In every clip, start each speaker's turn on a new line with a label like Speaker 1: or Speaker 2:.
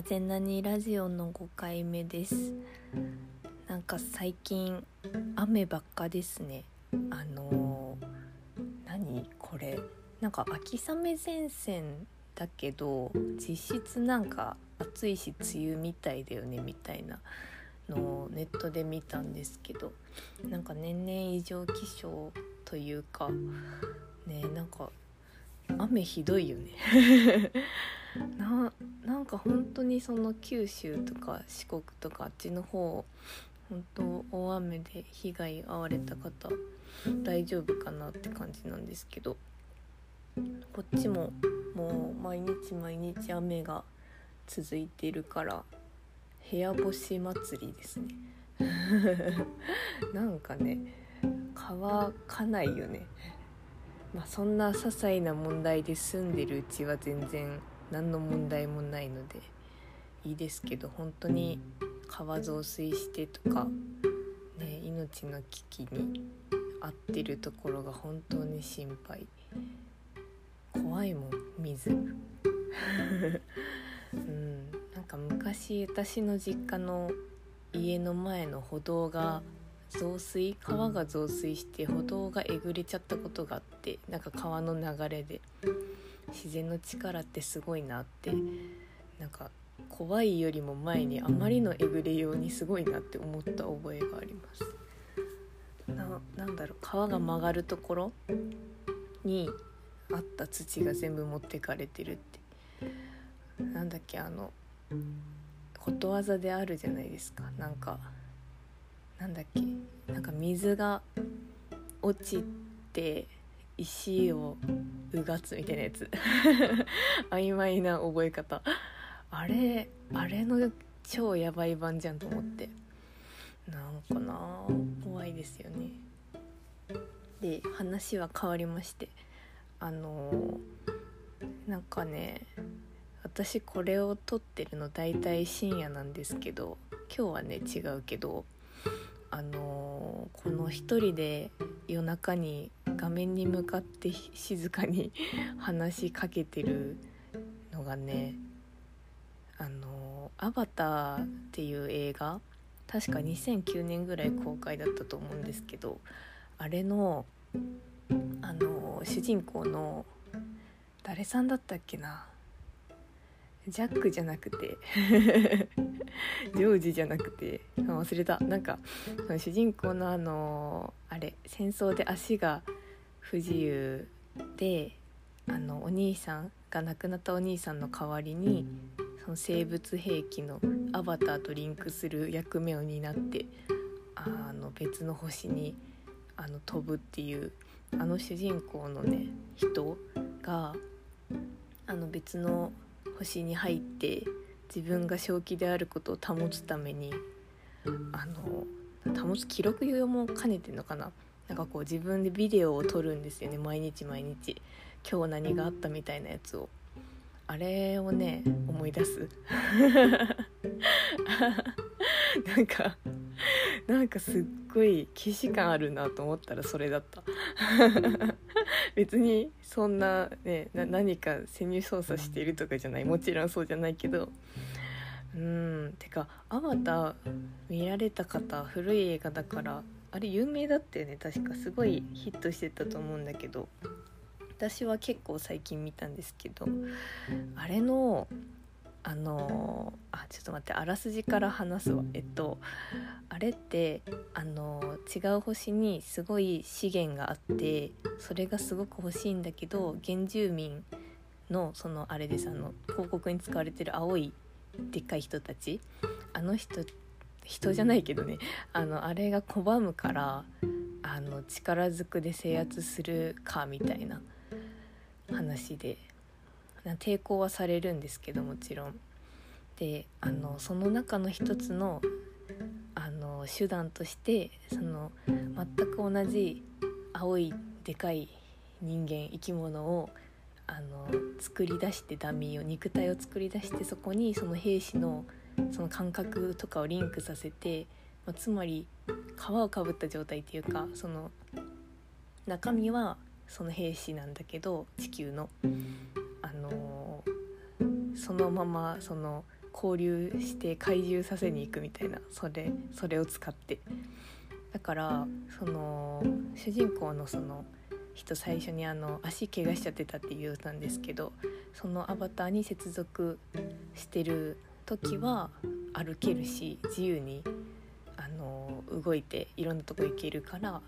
Speaker 1: なぜなにラジオの5回目です。なんか最近雨ばっかですね。あのー何これ？なんか秋雨前線だけど実質なんか暑いし梅雨みたいだよねみたいなのをネットで見たんですけどなんか年々異常気象というかねなんか雨ひどいよね。ななんか本当にその九州とか四国とかあっちの方本当大雨で被害遭われた方大丈夫かなって感じなんですけどこっちももう毎日毎日雨が続いてるから部屋干し祭りですね。なんかね乾かないよね。まあそんな些細な問題で住んでるうちは全然何の問題もないのでいいですけど本当に川増水してとか、ね、命の危機に遭ってるところが本当に心配。怖いもん水。うんなんか昔私の実家の家の前の歩道が増水川が増水して歩道がえぐれちゃったことがあってなんか川の流れで。自然の力ってすごいなってなんか怖いよりも前にあまりのえぐれようにすごいなって思った覚えがあります。ななんだろう川が曲がるところにあった土が全部持ってかれてるって。なんだっけあのことわざであるじゃないですか。なんかなんだっけなんか水が落ちて石をうがつみたいなやつ。曖昧な覚え方。あれあれの超やばい版じゃんと思って。なんかな怖いですよね。で話は変わりまして。あのなんかね私これを撮ってるの大体深夜なんですけど今日はね違うけどあのこの一人で夜中に画面に向かって静かに 話しかけてるのがねあの「アバター」っていう映画確か2009年ぐらい公開だったと思うんですけどあれのあの主人公の誰さんだったっけな？ジャックじゃなくて。ジョージじゃなくて。忘れた。なんか主人公のあのあれ戦争で足が不自由であのお兄さんが亡くなったお兄さんの代わりにその生物兵器のアバターとリンクする役目を担ってあの別の星にあの飛ぶっていうあの主人公のね人があの別の星に入って自分が正気であることを保つためにあの保つ記録用も兼ねてんのかな？なんかこう自分でビデオを撮るんですよね。毎日毎日。今日何があったみたいなやつを。あれをね思い出す。なんかなんかすっごい既視感あるなと思ったらそれだった。別にそんなね何か潜入捜査しているとかじゃない。もちろんそうじゃないけど。うん。てか「アバター」見られた方古い映画だからあれ有名だったよね。確かすごいヒットしてたと思うんだけど。私は結構最近見たんですけど。あれのあのあちょっと待ってあらすじから話すわ。えっとあれってあの違う星にすごい資源があってそれがすごく欲しいんだけど原住民のそのあれですあの広告に使われてる青いでっかい人たちあの人人じゃないけどねあのあれが拒むからあの力ずくで制圧するかみたいな話で抵抗はされるんですけどもちろん。であのその中の一つのあの手段としてその全く同じ青いでかい人間生き物をあの作り出してダミーを肉体を作り出してそこにその兵士のその感覚とかをリンクさせて、まあ、つまり皮をかぶった状態っていうかその中身はその兵士なんだけど地球の、あの、そのままその交流して怪獣させに行くみたいなそれそれを使って。だからその主人公のその人最初にあの足怪我しちゃってたって言うたんですけどそのアバターに接続してる時は歩けるし自由にあの動いていろんなとこ行けるから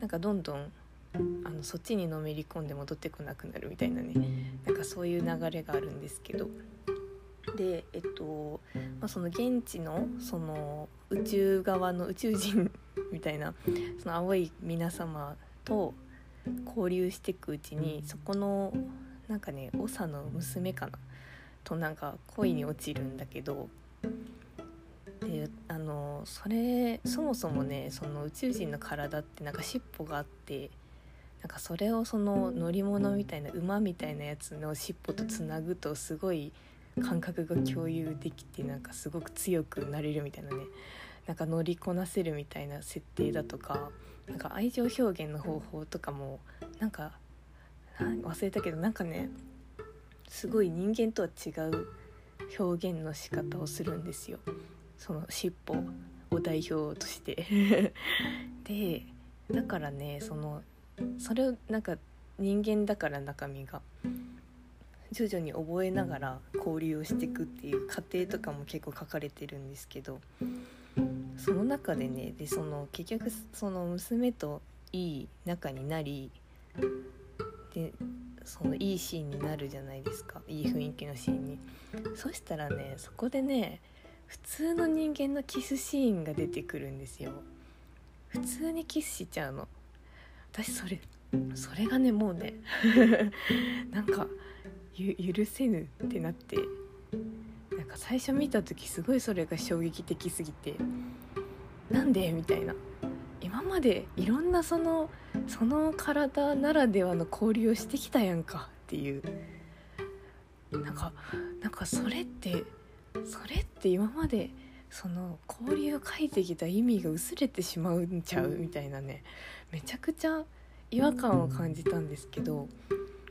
Speaker 1: なんかどんどんあのそっちにのめり込んで戻ってこなくなるみたいなね。なんかそういう流れがあるんですけど。でえっと、まあ、その現地のその宇宙側の宇宙人みたいなその青い皆様と交流していくうちにそこのなんかね長の娘かな。となんか恋に落ちるんだけど。であのそれそもそもねその宇宙人の体ってなんか尻尾があってなんかそれをその乗り物みたいな馬みたいなやつの尻尾とつなぐとすごい感覚が共有できてなんかすごく強くなれるみたいなね。なんか乗りこなせるみたいな設定だとかなんか愛情表現の方法とかもなんか忘れたけどなんかねすごい人間とは違う表現の仕方をするんですよ。その尻尾を代表として。でだからねそのそれをなんか人間だから中身が。徐々に覚えながら交流をしていくっていう過程とかも結構書かれてるんですけど。その中でねでその結局その娘といい仲になりでそのいいシーンになるじゃないですか。いい雰囲気のシーンに。そしたらねそこでね普通の人間のキスシーンが出てくるんですよ。普通にキスしちゃうの。私それそれがねもうね なんか許せぬってなってなんか最初見た時すごいそれが衝撃的すぎてなんでみたいな。今までいろんなそのその体ならではの交流をしてきたやんかっていう。なんかなんかそれってそれって今までその交流を書いてきた意味が薄れてしまうんちゃうみたいなねめちゃくちゃ違和感を感じたんですけど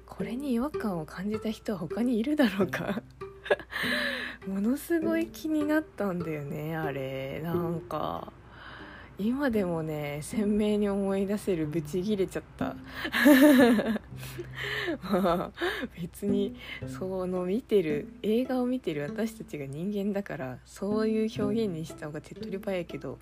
Speaker 1: これに違和感を感じた人は他にいるだろうか。ものすごい気になったんだよねあれ。なんか今でもね鮮明に思い出せるブチギレちゃった。ま あ別にその見てる映画を見てる私たちが人間だからそういう表現にした方が手っ取り早いけど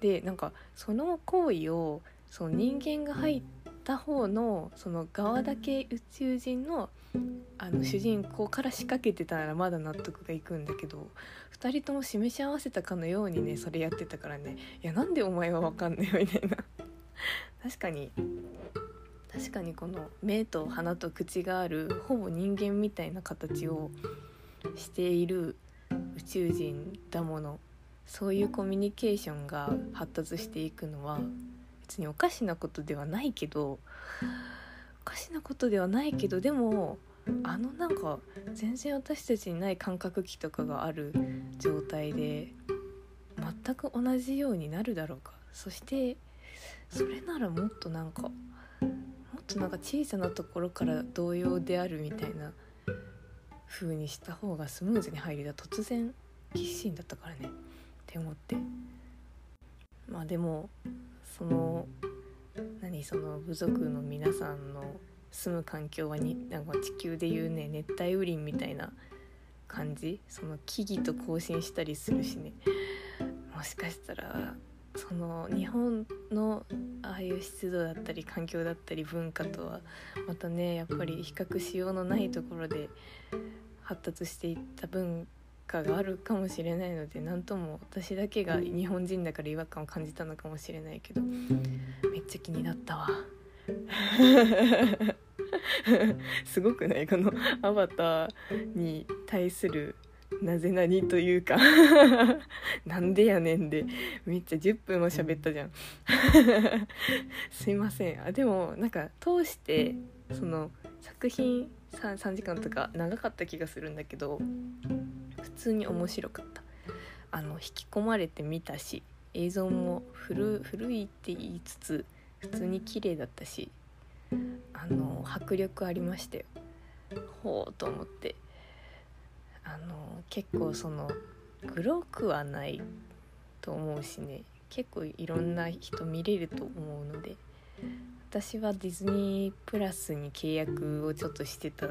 Speaker 1: でなんかその行為をその人間が入った方のその側だけ宇宙人のあの主人公から仕掛けてたらまだ納得がいくんだけど2人とも示し合わせたかのようにねそれやってたからね。いやなんでお前は分かんないみたいな。確かに。確かにこの目と鼻と口があるほぼ人間みたいな形をしている宇宙人だもの。そういうコミュニケーションが発達していくのは別におかしなことではないけどおかしなことではないけどでもあのなんか全然私たちにない感覚器とかがある状態で全く同じようになるだろうか。そしてそれならもっとなんかもっとなんか小さなところから同様であるみたいな風にした方がスムーズに入りだ突然キッシンだったからね。って思って。まあでもその何？その部族の皆さんの住む環境はになんか地球でいうね熱帯雨林みたいな感じ？その木々と交信したりするしね。もしかしたらその日本のああいう湿度だったり環境だったり文化とはまたねやっぱり比較しようのないところで発達していった文化があるかもしれないので何とも私だけが日本人だから違和感を感じたのかもしれないけどめっちゃ気になったわ すごくない？このアバターに対するなぜなにというか。なんでやねんで。めっちゃ10分も喋ったじゃん。すいません。あでもなんか通してその作品 3, 3時間とか長かった気がするんだけど普通に面白かった。あの引き込まれてみたし映像も古古いって言いつつ普通に綺麗だったしあの迫力ありましたよほうと思って。あの結構そのグロくはないと思うしね。結構いろんな人見れると思うので私はディズニープラスに契約をちょっとしてた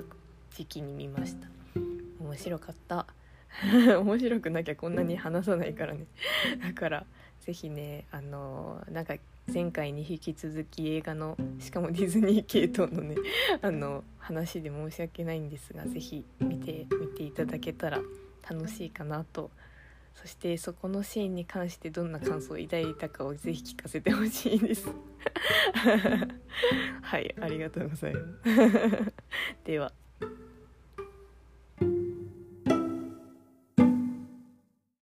Speaker 1: 時期に見ました。面白かった。面白くなきゃこんなに話さないからね。だから是非ねあのなんか前回に引き続き映画のしかもディズニー系統のね あの話で申し訳ないんですが是非見てみていただけたら楽しいかなと。そしてそこのシーンに関してどんな感想を抱いたかをぜひ聞かせてほしいです。はいありがとうございます。では。